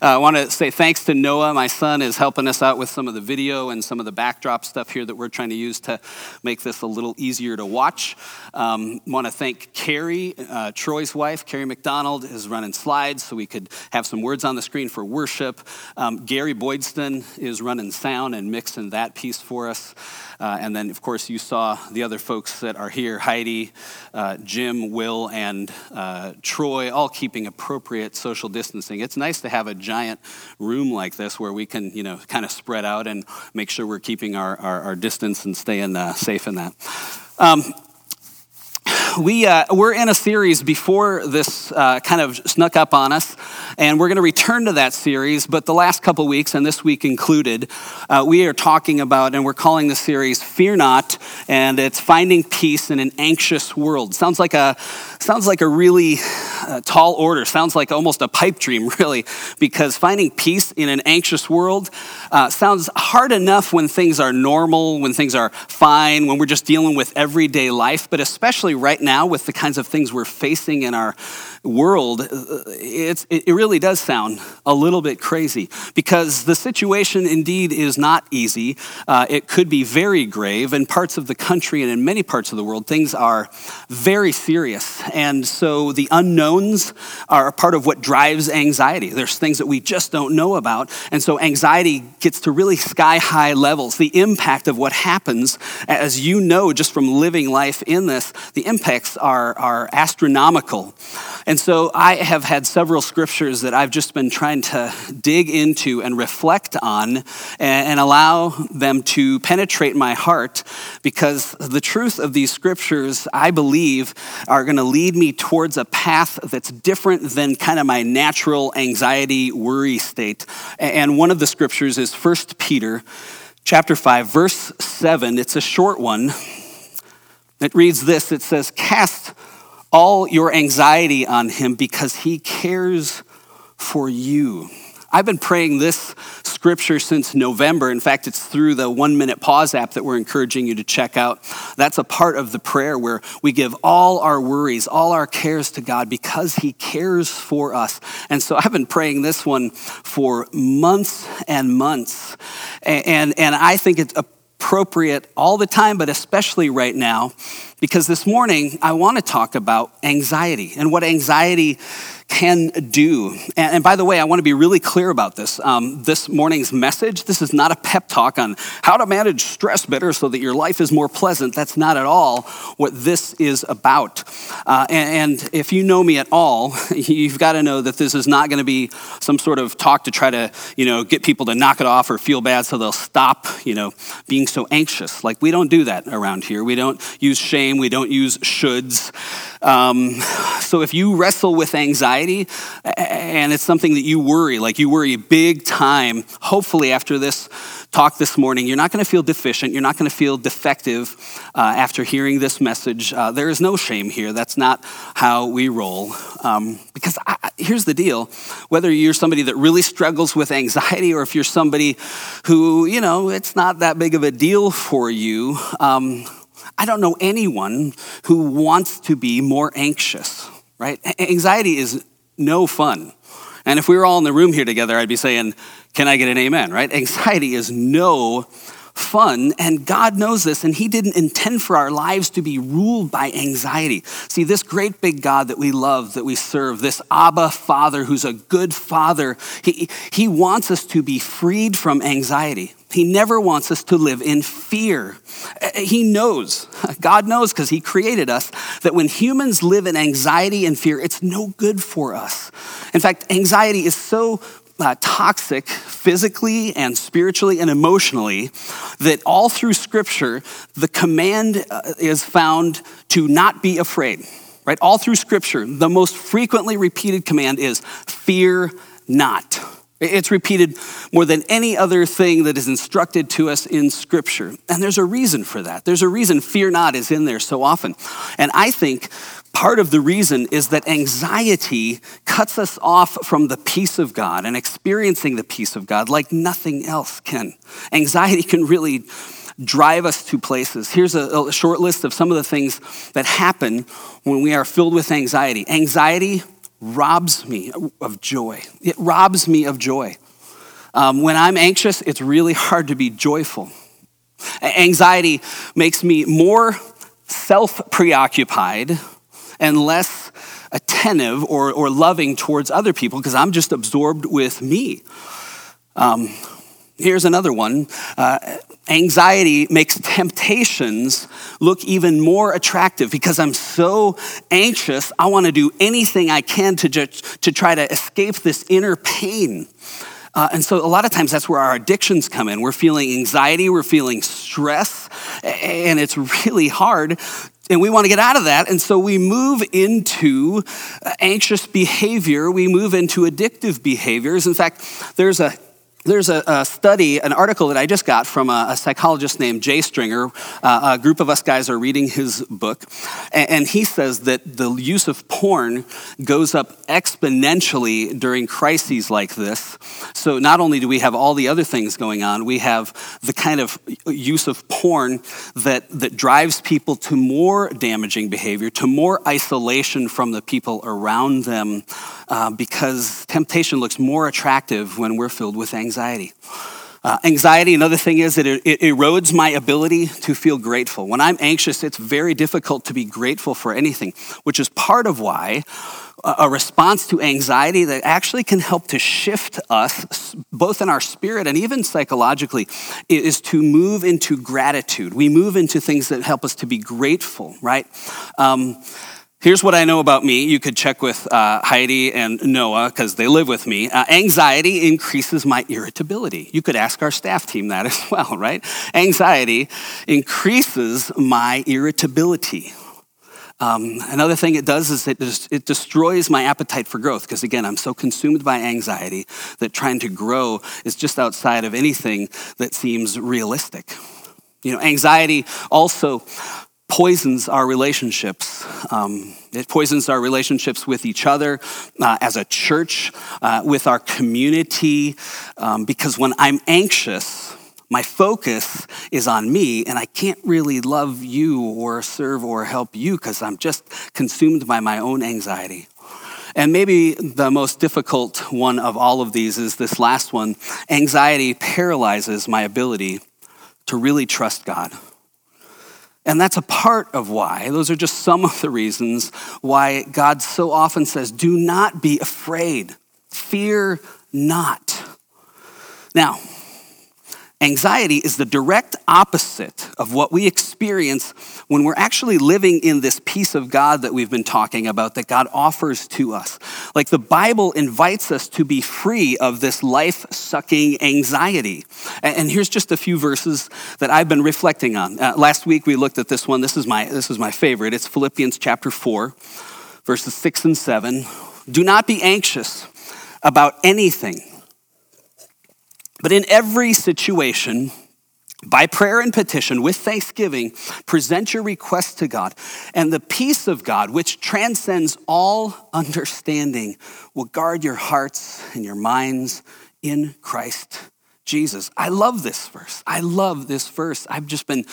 I want to say thanks to Noah. My son is helping us out with some of the video and some of the backdrop stuff here that we're trying to use to make this a little easier to watch. Um, want to thank Carrie, uh, Troy's wife, Carrie McDonald, is running slides so we could have some words on the screen for worship. Um, Gary Boydston is running sound and mixing that piece for us. Uh, and then, of course, you saw the other folks that are here Heidi, uh, Jim, Will, and uh, Troy, all keeping appropriate social distancing. It's nice to have a giant room like this where we can, you know, kind of spread out and make sure we're keeping our, our, our distance and staying uh, safe in that. Um, we, uh, we're in a series before this uh, kind of snuck up on us, and we're going to return to that series. But the last couple weeks, and this week included, uh, we are talking about, and we're calling the series "Fear Not," and it's finding peace in an anxious world. Sounds like a sounds like a really uh, tall order. Sounds like almost a pipe dream, really, because finding peace in an anxious world uh, sounds hard enough when things are normal, when things are fine, when we're just dealing with everyday life. But especially right now, with the kinds of things we're facing in our world, uh, it really does sound a little bit crazy because the situation indeed is not easy. Uh, it could be very grave. In parts of the country and in many parts of the world, things are very serious. And so the unknowns are part of what drives anxiety. There's things that we just don't know about. And so anxiety gets to really sky high levels. The impact of what happens, as you know just from living life in this, the are, are astronomical. And so I have had several scriptures that I've just been trying to dig into and reflect on and, and allow them to penetrate my heart because the truth of these scriptures, I believe, are going to lead me towards a path that's different than kind of my natural anxiety, worry state. And one of the scriptures is 1 Peter chapter 5 verse 7 it's a short one it reads this it says cast all your anxiety on him because he cares for you. I've been praying this scripture since November. In fact, it's through the one minute pause app that we're encouraging you to check out. That's a part of the prayer where we give all our worries, all our cares to God because He cares for us. And so I've been praying this one for months and months. And, and I think it's appropriate all the time, but especially right now because this morning I want to talk about anxiety and what anxiety can do. And, and by the way, I want to be really clear about this. Um, this morning's message, this is not a pep talk on how to manage stress better so that your life is more pleasant. That's not at all what this is about. Uh, and, and if you know me at all, you've got to know that this is not going to be some sort of talk to try to, you know, get people to knock it off or feel bad so they'll stop, you know, being so anxious. Like we don't do that around here. We don't use shame. We don't use shoulds. Um, so if you wrestle with anxiety and it's something that you worry, like you worry big time, hopefully after this talk this morning, you're not going to feel deficient. You're not going to feel defective uh, after hearing this message. Uh, there is no shame here. That's not how we roll. Um, because I, here's the deal whether you're somebody that really struggles with anxiety or if you're somebody who, you know, it's not that big of a deal for you, um, I don't know anyone who wants to be more anxious, right? Anxiety is no fun. And if we were all in the room here together, I'd be saying, Can I get an amen, right? Anxiety is no fun, and God knows this, and He didn't intend for our lives to be ruled by anxiety. See, this great big God that we love, that we serve, this Abba Father who's a good Father, He, he wants us to be freed from anxiety. He never wants us to live in fear. He knows, God knows because He created us, that when humans live in anxiety and fear, it's no good for us. In fact, anxiety is so uh, toxic physically and spiritually and emotionally that all through Scripture, the command uh, is found to not be afraid. Right? All through Scripture, the most frequently repeated command is fear not. It's repeated more than any other thing that is instructed to us in Scripture. And there's a reason for that. There's a reason fear not is in there so often. And I think part of the reason is that anxiety cuts us off from the peace of God and experiencing the peace of God like nothing else can. Anxiety can really drive us to places. Here's a, a short list of some of the things that happen when we are filled with anxiety anxiety robs me of joy. It robs me of joy. Um, when I'm anxious, it's really hard to be joyful. Anxiety makes me more self preoccupied and less attentive or, or loving towards other people because I'm just absorbed with me. Um, here's another one uh, anxiety makes temptations look even more attractive because I'm so anxious. I want to do anything I can to, just, to try to escape this inner pain. Uh, and so, a lot of times, that's where our addictions come in. We're feeling anxiety, we're feeling stress, and it's really hard. And we want to get out of that. And so, we move into anxious behavior, we move into addictive behaviors. In fact, there's a there's a, a, study, an article that I just got from a, a psychologist named Jay Stringer. Uh, a group of us guys are reading his book, and, and, he says that the use of porn goes up exponentially during crises like this. So not only do we have all the other things going on, we have the kind of use of porn that, that drives people to more damaging behavior, to more isolation from the people around them, uh, because temptation looks more attractive when we're filled with anxiety anxiety. Uh, anxiety, another thing is that it, it, erodes my ability to feel grateful. When I'm anxious, it's very difficult to be grateful for anything, which is part of why a response to anxiety that actually can help to shift us, both in our spirit and even psychologically, is to move into gratitude. We move into things that help us to be grateful, right? Um, Here's what I know about me. You could check with uh, Heidi and Noah because they live with me. Uh, anxiety increases my irritability. You could ask our staff team that as well, right? Anxiety increases my irritability. Um, another thing it does is it, it destroys my appetite for growth because, again, I'm so consumed by anxiety that trying to grow is just outside of anything that seems realistic. You know, anxiety also poisons our relationships. Um, it poisons our relationships with each other, uh, as a church, uh, with our community, um, because when I'm anxious, my focus is on me, and I can't really love you or serve or help you because I'm just consumed by my own anxiety. And maybe the most difficult one of all of these is this last one anxiety paralyzes my ability to really trust God. And that's a part of why, those are just some of the reasons why God so often says, Do not be afraid, fear not. Now, Anxiety is the direct opposite of what we experience when we're actually living in this peace of God that we've been talking about, that God offers to us. Like the Bible invites us to be free of this life sucking anxiety. And here's just a few verses that I've been reflecting on. Uh, last week we looked at this one. This is, my, this is my favorite. It's Philippians chapter 4, verses 6 and 7. Do not be anxious about anything but in every situation, by prayer and petition, with thanksgiving, present your requests to God. And the peace of God, which transcends all understanding, will guard your hearts and your minds in Christ Jesus. I love this verse. I love this verse. I've just been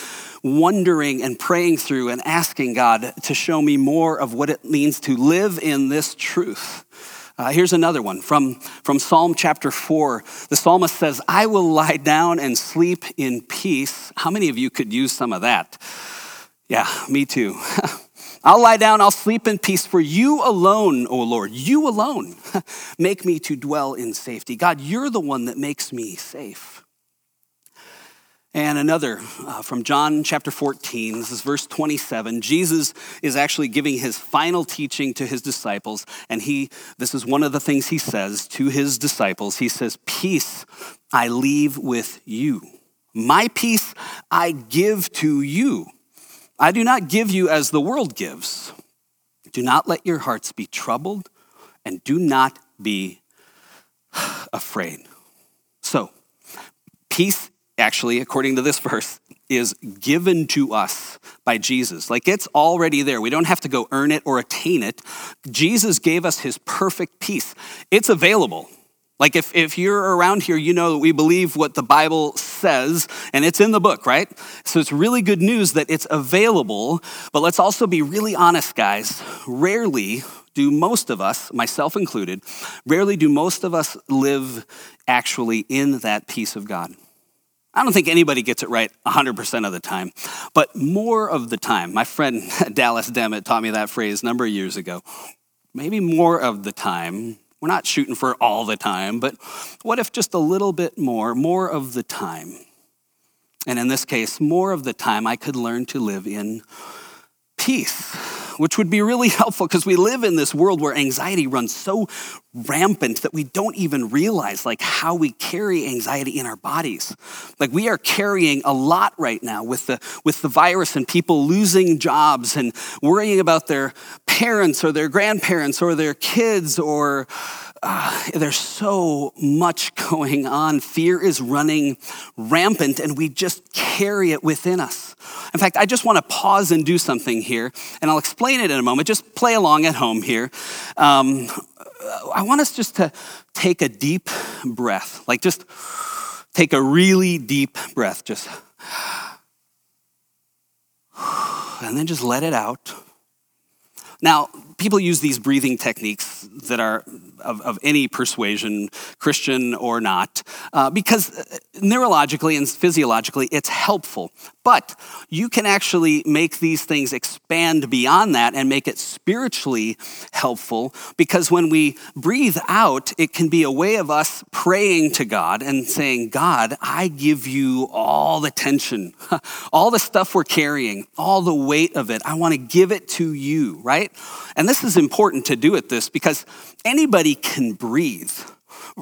wondering and praying through and asking God to show me more of what it means to live in this truth. Uh, here's another one from, from Psalm chapter 4. The psalmist says, I will lie down and sleep in peace. How many of you could use some of that? Yeah, me too. I'll lie down, I'll sleep in peace, for you alone, O Lord, you alone make me to dwell in safety. God, you're the one that makes me safe. And another uh, from John chapter 14, this is verse 27. Jesus is actually giving his final teaching to his disciples. And he, this is one of the things he says to his disciples. He says, Peace I leave with you. My peace I give to you. I do not give you as the world gives. Do not let your hearts be troubled and do not be afraid. So, peace actually, according to this verse, is given to us by Jesus. Like it's already there. We don't have to go earn it or attain it. Jesus gave us his perfect peace. It's available. Like if, if you're around here, you know that we believe what the Bible says, and it's in the book, right? So it's really good news that it's available. But let's also be really honest, guys. Rarely do most of us, myself included, rarely do most of us live actually in that peace of God. I don't think anybody gets it right 100% of the time, but more of the time. My friend Dallas Demmett taught me that phrase a number of years ago. Maybe more of the time, we're not shooting for all the time, but what if just a little bit more, more of the time? And in this case, more of the time I could learn to live in peace, which would be really helpful because we live in this world where anxiety runs so rampant that we don't even realize like how we carry anxiety in our bodies. Like we are carrying a lot right now with the with the virus and people losing jobs and worrying about their parents or their grandparents or their kids or uh, there's so much going on. Fear is running rampant, and we just carry it within us. In fact, I just want to pause and do something here, and I'll explain it in a moment. Just play along at home here. Um, I want us just to take a deep breath, like just take a really deep breath, just, and then just let it out. Now, people use these breathing techniques that are of, of any persuasion, Christian or not, uh, because uh, neurologically and physiologically it's helpful. But you can actually make these things expand beyond that and make it spiritually helpful because when we breathe out, it can be a way of us praying to God and saying, God, I give you all the tension, all the stuff we're carrying, all the weight of it. I want to give it to you, right? And this is important to do at this because anybody can breathe.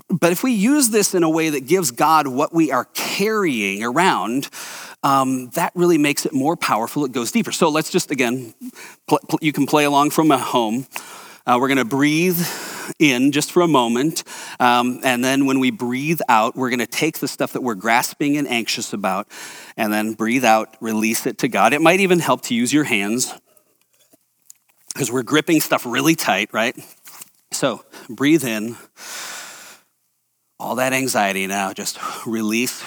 But if we use this in a way that gives God what we are carrying around, um, that really makes it more powerful. It goes deeper. So let's just, again, pl- pl- you can play along from home. Uh, we're going to breathe in just for a moment. Um, and then when we breathe out, we're going to take the stuff that we're grasping and anxious about, and then breathe out, release it to God. It might even help to use your hands because we're gripping stuff really tight, right? So breathe in. All that anxiety now, just release,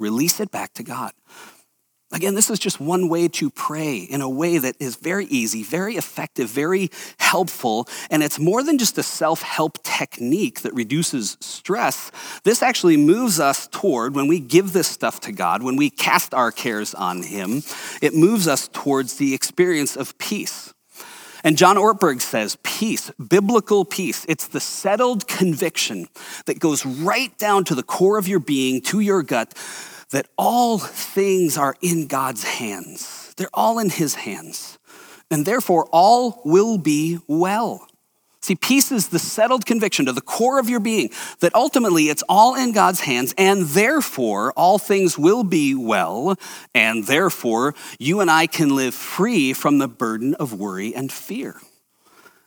release it back to God. Again, this is just one way to pray in a way that is very easy, very effective, very helpful. And it's more than just a self help technique that reduces stress. This actually moves us toward, when we give this stuff to God, when we cast our cares on Him, it moves us towards the experience of peace. And John Ortberg says, peace, biblical peace, it's the settled conviction that goes right down to the core of your being, to your gut, that all things are in God's hands. They're all in His hands. And therefore, all will be well. See, peace is the settled conviction to the core of your being that ultimately it's all in God's hands, and therefore all things will be well, and therefore you and I can live free from the burden of worry and fear.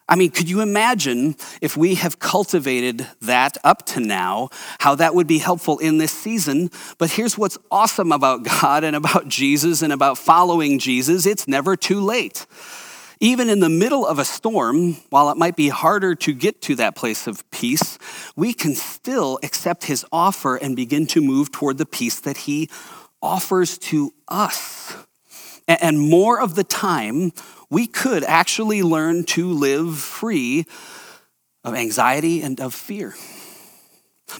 I mean, could you imagine if we have cultivated that up to now, how that would be helpful in this season? But here's what's awesome about God and about Jesus and about following Jesus it's never too late. Even in the middle of a storm, while it might be harder to get to that place of peace, we can still accept his offer and begin to move toward the peace that he offers to us. And more of the time, we could actually learn to live free of anxiety and of fear.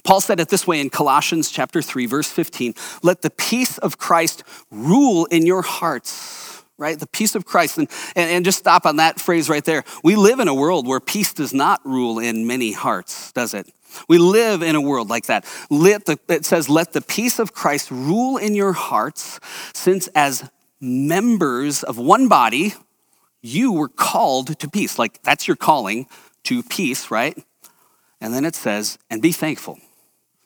Paul said it this way in Colossians chapter 3 verse 15, let the peace of Christ rule in your hearts right? The peace of Christ. And, and, and, just stop on that phrase right there. We live in a world where peace does not rule in many hearts, does it? We live in a world like that. Let the, it says, let the peace of Christ rule in your hearts, since as members of one body, you were called to peace. Like that's your calling to peace, right? And then it says, and be thankful.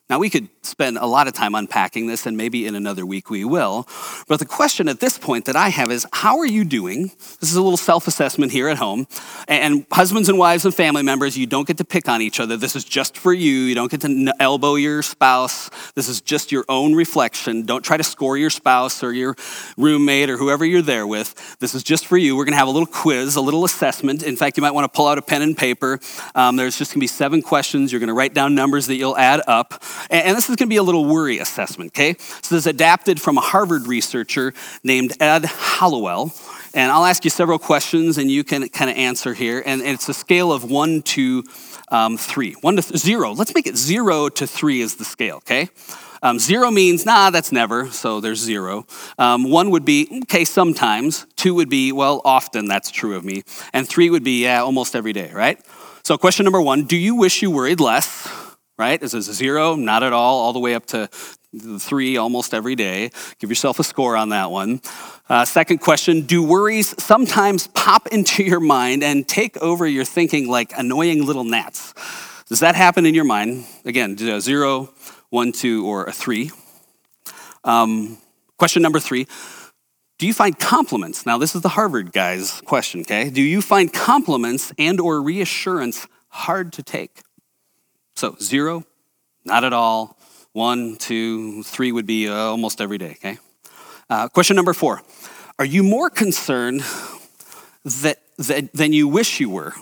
Now, we could spend a lot of time unpacking this, and maybe in another week we will. But the question at this point that I have is how are you doing? This is a little self assessment here at home. And husbands and wives and family members, you don't get to pick on each other. This is just for you. You don't get to elbow your spouse. This is just your own reflection. Don't try to score your spouse or your roommate or whoever you're there with. This is just for you. We're going to have a little quiz, a little assessment. In fact, you might want to pull out a pen and paper. Um, there's just going to be seven questions. You're going to write down numbers that you'll add up. And this is going to be a little worry assessment, okay? So this is adapted from a Harvard researcher named Ed Hallowell. And I'll ask you several questions and you can kind of answer here. And it's a scale of one to um, three. One to th- zero. Let's make it zero to three is the scale, okay? Um, zero means, nah, that's never, so there's zero. Um, one would be, okay, sometimes. Two would be, well, often that's true of me. And three would be, yeah, almost every day, right? So, question number one Do you wish you worried less? Right? Is a zero? Not at all, all the way up to three almost every day. Give yourself a score on that one. Uh, second question Do worries sometimes pop into your mind and take over your thinking like annoying little gnats? Does that happen in your mind? Again, zero, one, two, or a three. Um, question number three do you find compliments now this is the harvard guy's question okay do you find compliments and or reassurance hard to take so zero, not at all. One, two, three would be uh, almost every day, okay? Uh, question number four Are you more concerned that, that, than you wish you were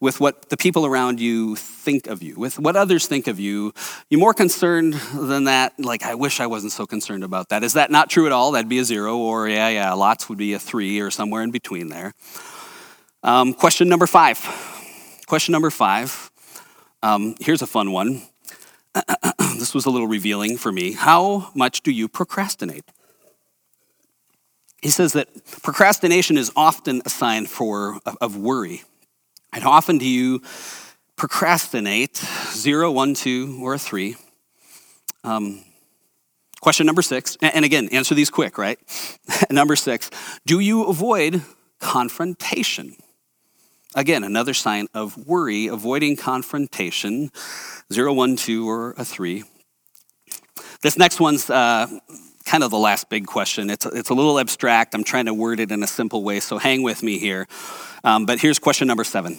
with what the people around you think of you, with what others think of you? You're more concerned than that? Like, I wish I wasn't so concerned about that. Is that not true at all? That'd be a zero, or yeah, yeah, lots would be a three, or somewhere in between there. Um, question number five. Question number five um, here's a fun one. this was a little revealing for me. How much do you procrastinate? He says that procrastination is often a sign for, of worry. And how often do you procrastinate? Zero, one, two, or three. Um, question number six, and again, answer these quick, right? number six, do you avoid confrontation? Again, another sign of worry, avoiding confrontation. Zero, one, two, or a three. This next one's uh, kind of the last big question. It's, it's a little abstract. I'm trying to word it in a simple way, so hang with me here. Um, but here's question number seven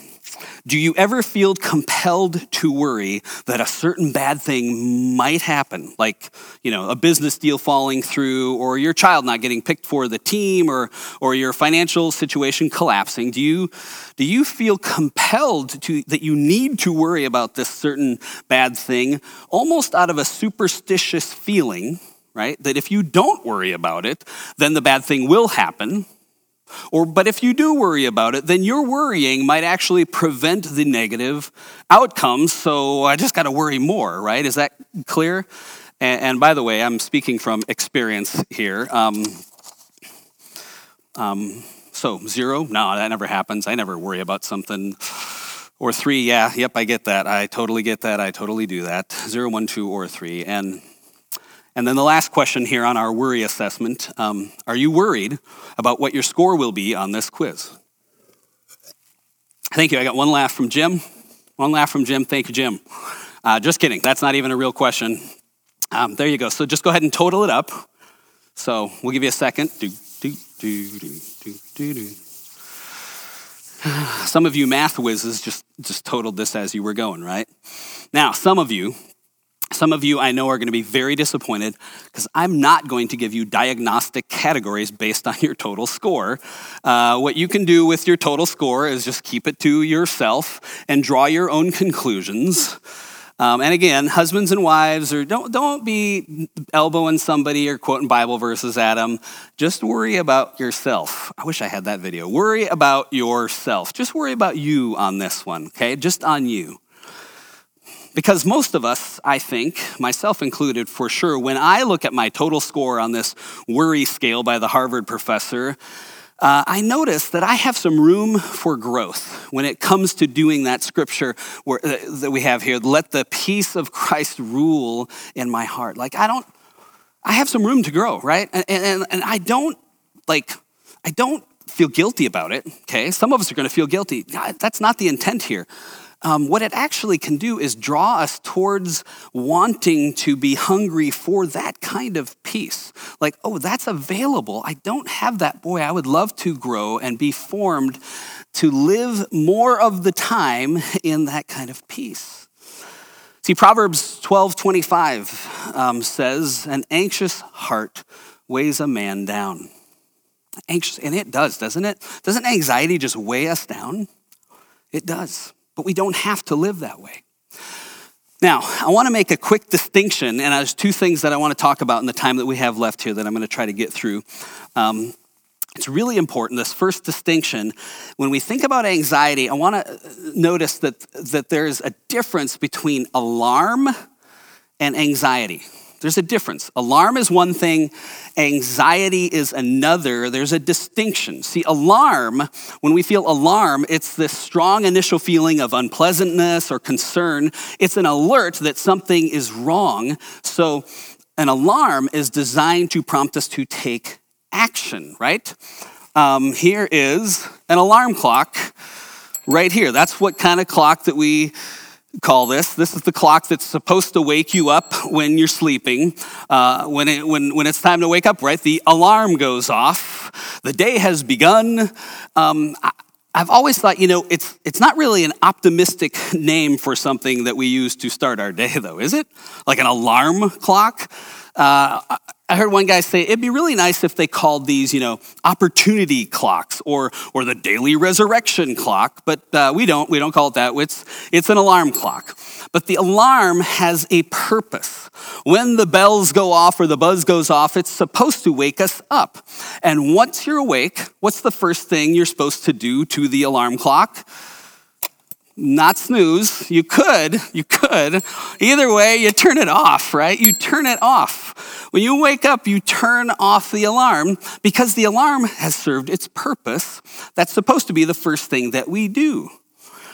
Do you ever feel compelled to worry that a certain bad thing might happen, like you know a business deal falling through, or your child not getting picked for the team, or or your financial situation collapsing? Do you do you feel compelled to that you need to worry about this certain bad thing, almost out of a superstitious feeling? Right? That if you don't worry about it, then the bad thing will happen, or, but if you do worry about it, then your worrying might actually prevent the negative outcomes. So I just got to worry more, right? Is that clear? And, and, by the way, I'm speaking from experience here. Um, um, so zero, no, that never happens. I never worry about something. Or three, yeah, yep, I get that. I totally get that. I totally do that. Zero, one, two, or three. And and then the last question here on our worry assessment um, Are you worried about what your score will be on this quiz? Thank you. I got one laugh from Jim. One laugh from Jim. Thank you, Jim. Uh, just kidding. That's not even a real question. Um, there you go. So just go ahead and total it up. So we'll give you a second. Do, do, do. Some of you math whizzes just, just totaled this as you were going, right? Now, some of you some of you I know are going to be very disappointed because I'm not going to give you diagnostic categories based on your total score. Uh, what you can do with your total score is just keep it to yourself and draw your own conclusions. Um, and again, husbands and wives, or don't don't be elbowing somebody or quoting Bible verses at them. Just worry about yourself. I wish I had that video. Worry about yourself. Just worry about you on this one, okay? Just on you. Because most of us, I think, myself included for sure, when I look at my total score on this worry scale by the Harvard professor, uh, I notice that I have some room for growth when it comes to doing that scripture where, uh, that we have here. Let the peace of Christ rule in my heart. Like, I don't, I have some room to grow, right? And, and, and I don't, like, I don't feel guilty about it, okay? Some of us are gonna feel guilty. That's not the intent here. Um, what it actually can do is draw us towards wanting to be hungry for that kind of peace. Like, oh, that's available. I don't have that. Boy, I would love to grow and be formed to live more of the time in that kind of peace. See, Proverbs 12 25 um, says, An anxious heart weighs a man down. Anxious, and it does, doesn't it? Doesn't anxiety just weigh us down? It does, but we don't have to live that way. Now, I want to make a quick distinction, and there's two things that I want to talk about in the time that we have left here that I'm going to try to get through. Um, it's really important, this first distinction. When we think about anxiety, I want to notice that, that there's a difference between alarm and anxiety. There's a difference. Alarm is one thing, anxiety is another. There's a distinction. See, alarm, when we feel alarm, it's this strong initial feeling of unpleasantness or concern. It's an alert that something is wrong. So, an alarm is designed to prompt us to take action, right? Um, here is an alarm clock right here. That's what kind of clock that we call this. This is the clock that's supposed to wake you up when you're sleeping. Uh, when, it, when, when it's time to wake up, right? The alarm goes off. The day has begun. Um, I, I've always thought, you know, it's, it's not really an optimistic name for something that we use to start our day, though, is it? Like an alarm clock? Uh, I heard one guy say it'd be really nice if they called these, you know, opportunity clocks or or the daily resurrection clock, but uh, we don't. We don't call it that. It's it's an alarm clock. But the alarm has a purpose. When the bells go off or the buzz goes off, it's supposed to wake us up. And once you're awake, what's the first thing you're supposed to do to the alarm clock? Not snooze. You could, you could. Either way, you turn it off, right? You turn it off. When you wake up, you turn off the alarm because the alarm has served its purpose. That's supposed to be the first thing that we do.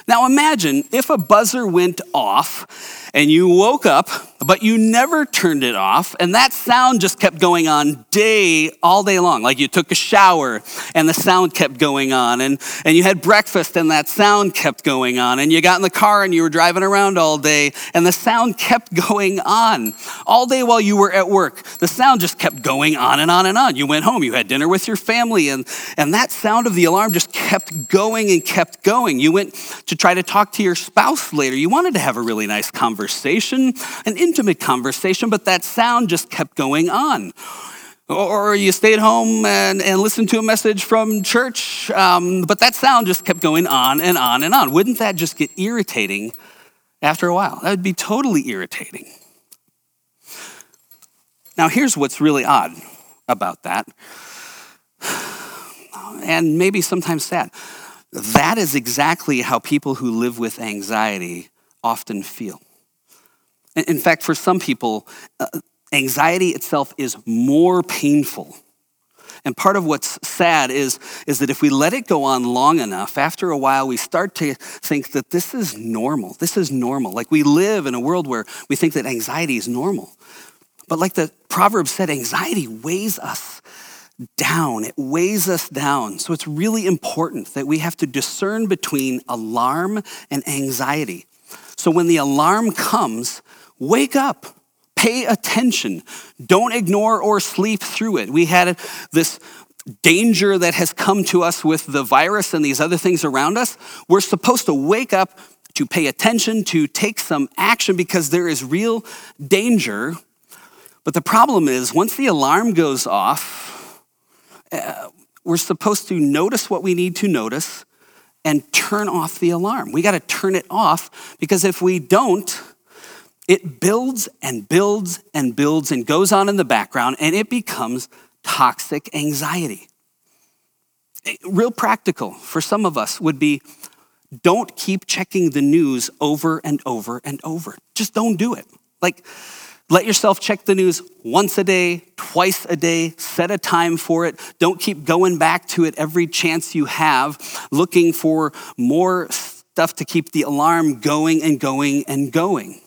Now imagine if a buzzer went off and you woke up, but you never turned it off, and that sound just kept going on day, all day long. Like you took a shower and the sound kept going on, and, and you had breakfast and that sound kept going on, and you got in the car and you were driving around all day and the sound kept going on. All day while you were at work, the sound just kept going on and on and on. You went home, you had dinner with your family, and, and that sound of the alarm just kept going and kept going. You went to try to talk to your spouse later. You wanted to have a really nice conversation, an intimate conversation, but that sound just kept going on. Or you stayed home and, and listened to a message from church, um, but that sound just kept going on and on and on. Wouldn't that just get irritating after a while? That would be totally irritating. Now, here's what's really odd about that, and maybe sometimes sad. That is exactly how people who live with anxiety often feel. In fact, for some people, uh, anxiety itself is more painful. And part of what's sad is, is that if we let it go on long enough, after a while, we start to think that this is normal. This is normal. Like we live in a world where we think that anxiety is normal. But like the proverb said, anxiety weighs us down, it weighs us down. So it's really important that we have to discern between alarm and anxiety. So when the alarm comes, wake up. Pay attention. Don't ignore or sleep through it. We had this danger that has come to us with the virus and these other things around us. We're supposed to wake up to pay attention, to take some action because there is real danger. But the problem is, once the alarm goes off, uh, we're supposed to notice what we need to notice and turn off the alarm. We got to turn it off because if we don't, it builds and builds and builds and goes on in the background and it becomes toxic anxiety. Eh, real practical for some of us would be don't keep checking the news over and over and over. Just don't do it. Like, let yourself check the news once a day, twice a day, set a time for it. Don't keep going back to it every chance you have, looking for more stuff to keep the alarm going and going and going.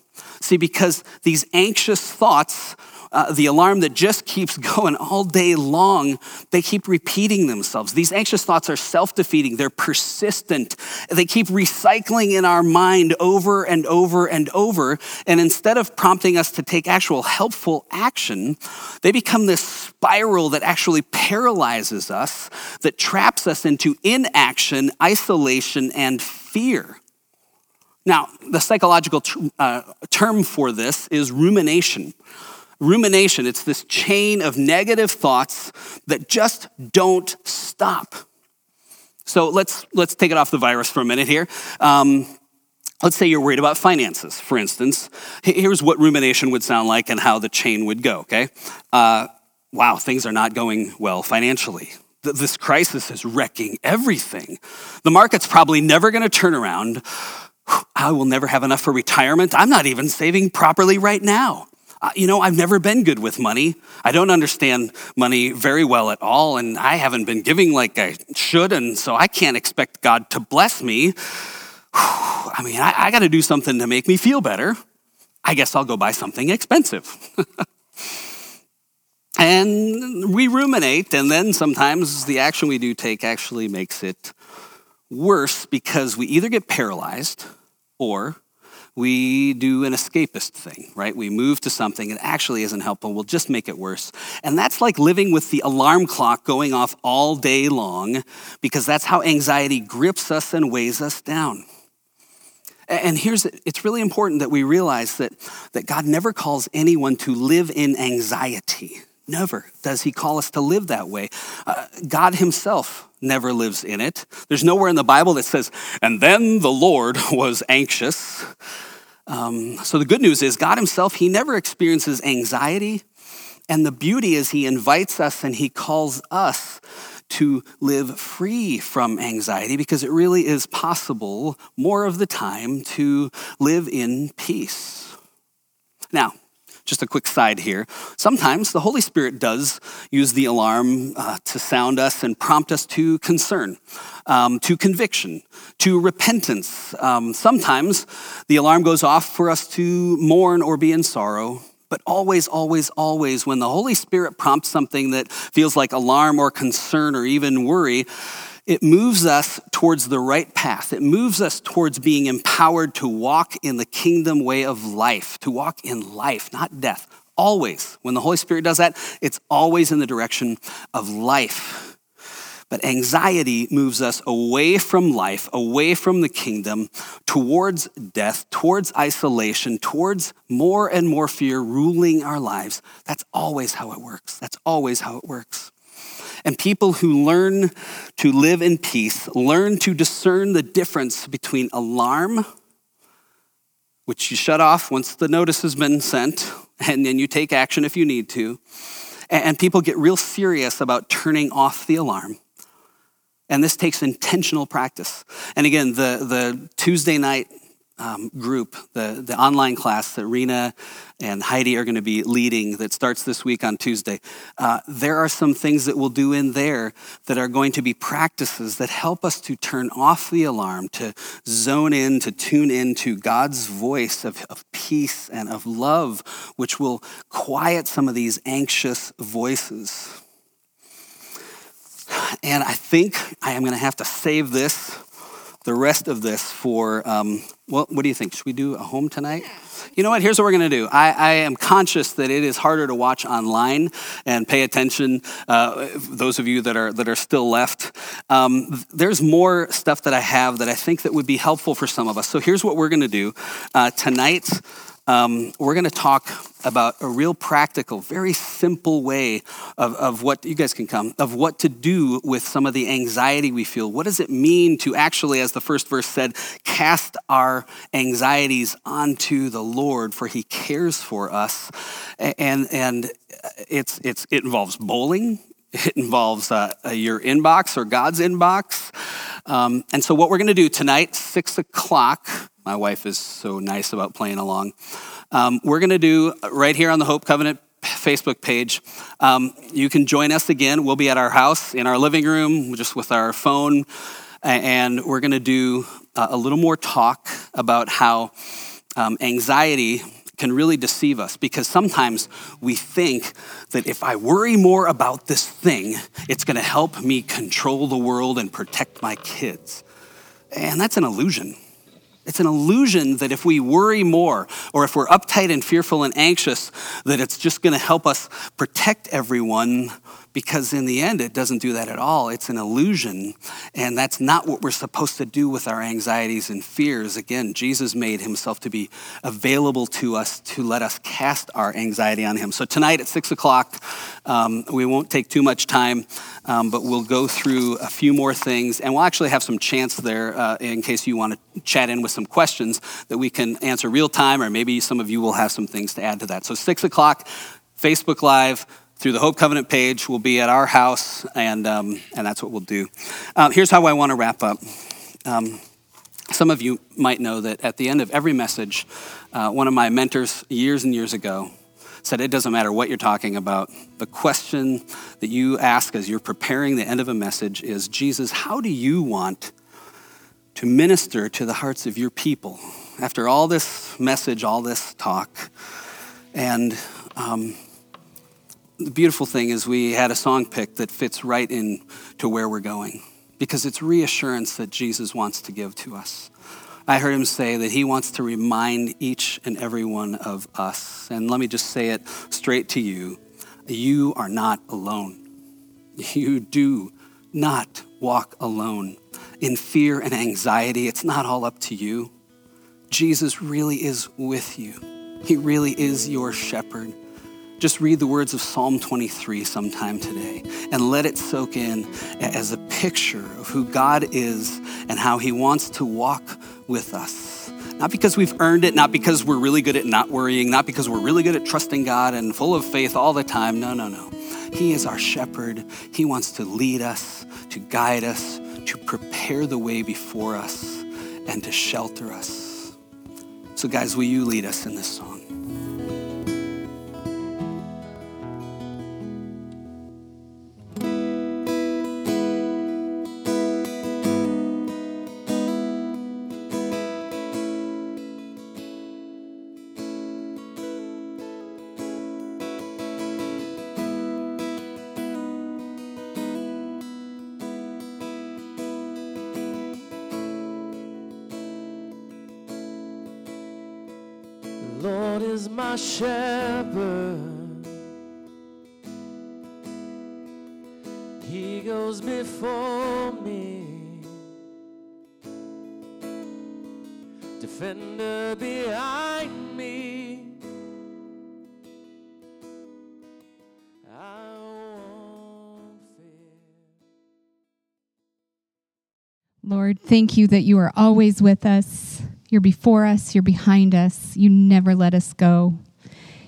See, because these anxious thoughts uh, the alarm that just keeps going all day long, they keep repeating themselves. These anxious thoughts are self defeating, they're persistent. They keep recycling in our mind over and over and over. And instead of prompting us to take actual helpful action, they become this spiral that actually paralyzes us, that traps us into inaction, isolation, and fear. Now, the psychological uh, term for this is rumination rumination. It's this chain of negative thoughts that just don't stop. So let's, let's take it off the virus for a minute here. Um, let's say you're worried about finances, for instance. Here's what rumination would sound like and how the chain would go, okay? Uh, wow, things are not going well financially. This crisis is wrecking everything. The market's probably never going to turn around. I will never have enough for retirement. I'm not even saving properly right now uh, you know, I've never been good with money. I don't understand money very well at all, and I haven't been giving like I should, and so I can't expect God to bless me. I mean, I, I got to do something to make me feel better. I guess I'll go buy something expensive. and we ruminate, and then sometimes the action we do take actually makes it worse because we either get paralyzed or we do an escapist thing, right? We move to something that actually isn't helpful. We'll just make it worse. And that's like living with the alarm clock going off all day long because that's how anxiety grips us and weighs us down. And here's it's really important that we realize that, that God never calls anyone to live in anxiety. Never does he call us to live that way. Uh, God himself never lives in it. There's nowhere in the Bible that says, and then the Lord was anxious. Um, so the good news is, God himself, he never experiences anxiety. And the beauty is, he invites us and he calls us to live free from anxiety because it really is possible more of the time to live in peace. Now, just a quick side here. Sometimes the Holy Spirit does use the alarm uh, to sound us and prompt us to concern, um, to conviction, to repentance. Um, sometimes the alarm goes off for us to mourn or be in sorrow. But always, always, always, when the Holy Spirit prompts something that feels like alarm or concern or even worry, it moves us towards the right path. It moves us towards being empowered to walk in the kingdom way of life, to walk in life, not death. Always. When the Holy Spirit does that, it's always in the direction of life. But anxiety moves us away from life, away from the kingdom, towards death, towards isolation, towards more and more fear ruling our lives. That's always how it works. That's always how it works. And people who learn to live in peace learn to discern the difference between alarm, which you shut off once the notice has been sent, and then you take action if you need to. And people get real serious about turning off the alarm. And this takes intentional practice. And again, the, the Tuesday night um, group, the, the online class that Rena and Heidi are going to be leading that starts this week on Tuesday, uh, there are some things that we'll do in there that are going to be practices that help us to turn off the alarm, to zone in, to tune in to God's voice of, of peace and of love, which will quiet some of these anxious voices. And I think I am going to have to save this the rest of this for, um, well, what do you think? Should we do a home tonight? You know what? Here's what we're going to do. I, I, am conscious that it is harder to watch online and pay attention. Uh, those of you that are that are still left, um, there's more stuff that I have that I think that would be helpful for some of us. So here's what we're going to do uh, tonight um, we're going to talk about a real practical, very simple way of, of what, you guys can come, of what to do with some of the anxiety we feel. What does it mean to actually, as the first verse said, cast our anxieties onto the Lord, for he cares for us? And, and it's, it's, it involves bowling, it involves uh, your inbox or God's inbox. Um, and so, what we're going to do tonight, six o'clock, my wife is so nice about playing along. Um, we're going to do right here on the Hope Covenant Facebook page. Um, you can join us again. We'll be at our house in our living room, just with our phone, and we're going to do a little more talk about how um, anxiety can really deceive us because sometimes we think that if I worry more about this thing, it's going to help me control the world and protect my kids. And that's an illusion. It's an illusion that if we worry more or if we're uptight and fearful and anxious, that it's just going to help us protect everyone because in the end, it doesn't do that at all. It's an illusion, and that's not what we're supposed to do with our anxieties and fears. Again, Jesus made himself to be available to us to let us cast our anxiety on him. So tonight at six o'clock, um, we won't take too much time, um, but we'll go through a few more things, and we'll actually have some chance there uh, in case you want to chat in with some questions that we can answer real time, or maybe some of you will have some things to add to that. So six o'clock, Facebook Live through the Hope Covenant page. We'll be at our house, and, um, and that's what we'll do. Uh, here's how I want to wrap up. Um, some of you might know that at the end of every message, uh, one of my mentors years and years ago said, It doesn't matter what you're talking about. The question that you ask as you're preparing the end of a message is Jesus, how do you want to minister to the hearts of your people? After all this message, all this talk, and um, the beautiful thing is we had a song pick that fits right in to where we're going because it's reassurance that Jesus wants to give to us. I heard him say that he wants to remind each and every one of us. And let me just say it straight to you you are not alone. You do not walk alone. In fear and anxiety, it's not all up to you. Jesus really is with you, He really is your shepherd. Just read the words of Psalm 23 sometime today and let it soak in as a picture of who God is and how He wants to walk with us. Not because we've earned it, not because we're really good at not worrying, not because we're really good at trusting God and full of faith all the time. No, no, no. He is our shepherd. He wants to lead us, to guide us, to prepare the way before us, and to shelter us. So, guys, will you lead us in this song? Is my shepherd. He goes before me. Defender behind me. I won't fear. Lord, thank you that you are always with us. You're before us, you're behind us, you never let us go.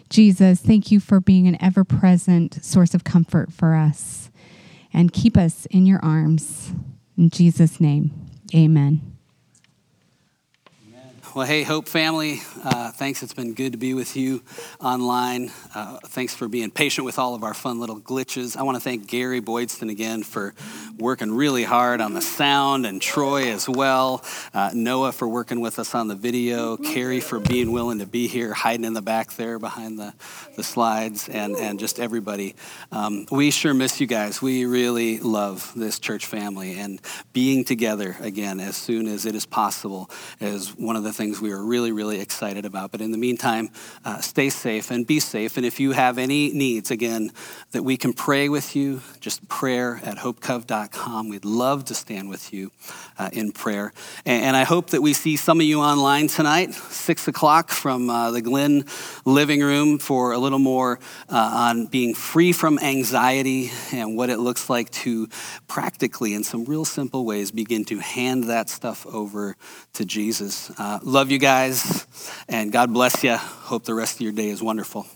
Jesus, thank you for being an ever present source of comfort for us. And keep us in your arms. In Jesus' name, amen. Well, hey, Hope family, uh, thanks. It's been good to be with you online. Uh, thanks for being patient with all of our fun little glitches. I want to thank Gary Boydston again for working really hard on the sound, and Troy as well. Uh, Noah for working with us on the video. Carrie for being willing to be here, hiding in the back there behind the, the slides, and, and just everybody. Um, we sure miss you guys. We really love this church family, and being together again as soon as it is possible is one of the things we are really, really excited about. But in the meantime, uh, stay safe and be safe. And if you have any needs, again, that we can pray with you, just prayer at hopecov.com. We'd love to stand with you uh, in prayer. And, and, I hope that we see some of you online tonight, 6 o'clock from uh, the Glen living room for a little more uh, on being free from anxiety and what it looks like to practically, in some real simple ways, begin to hand that stuff over to Jesus. Uh, love you guys, and God bless you. Hope the rest of your day is wonderful.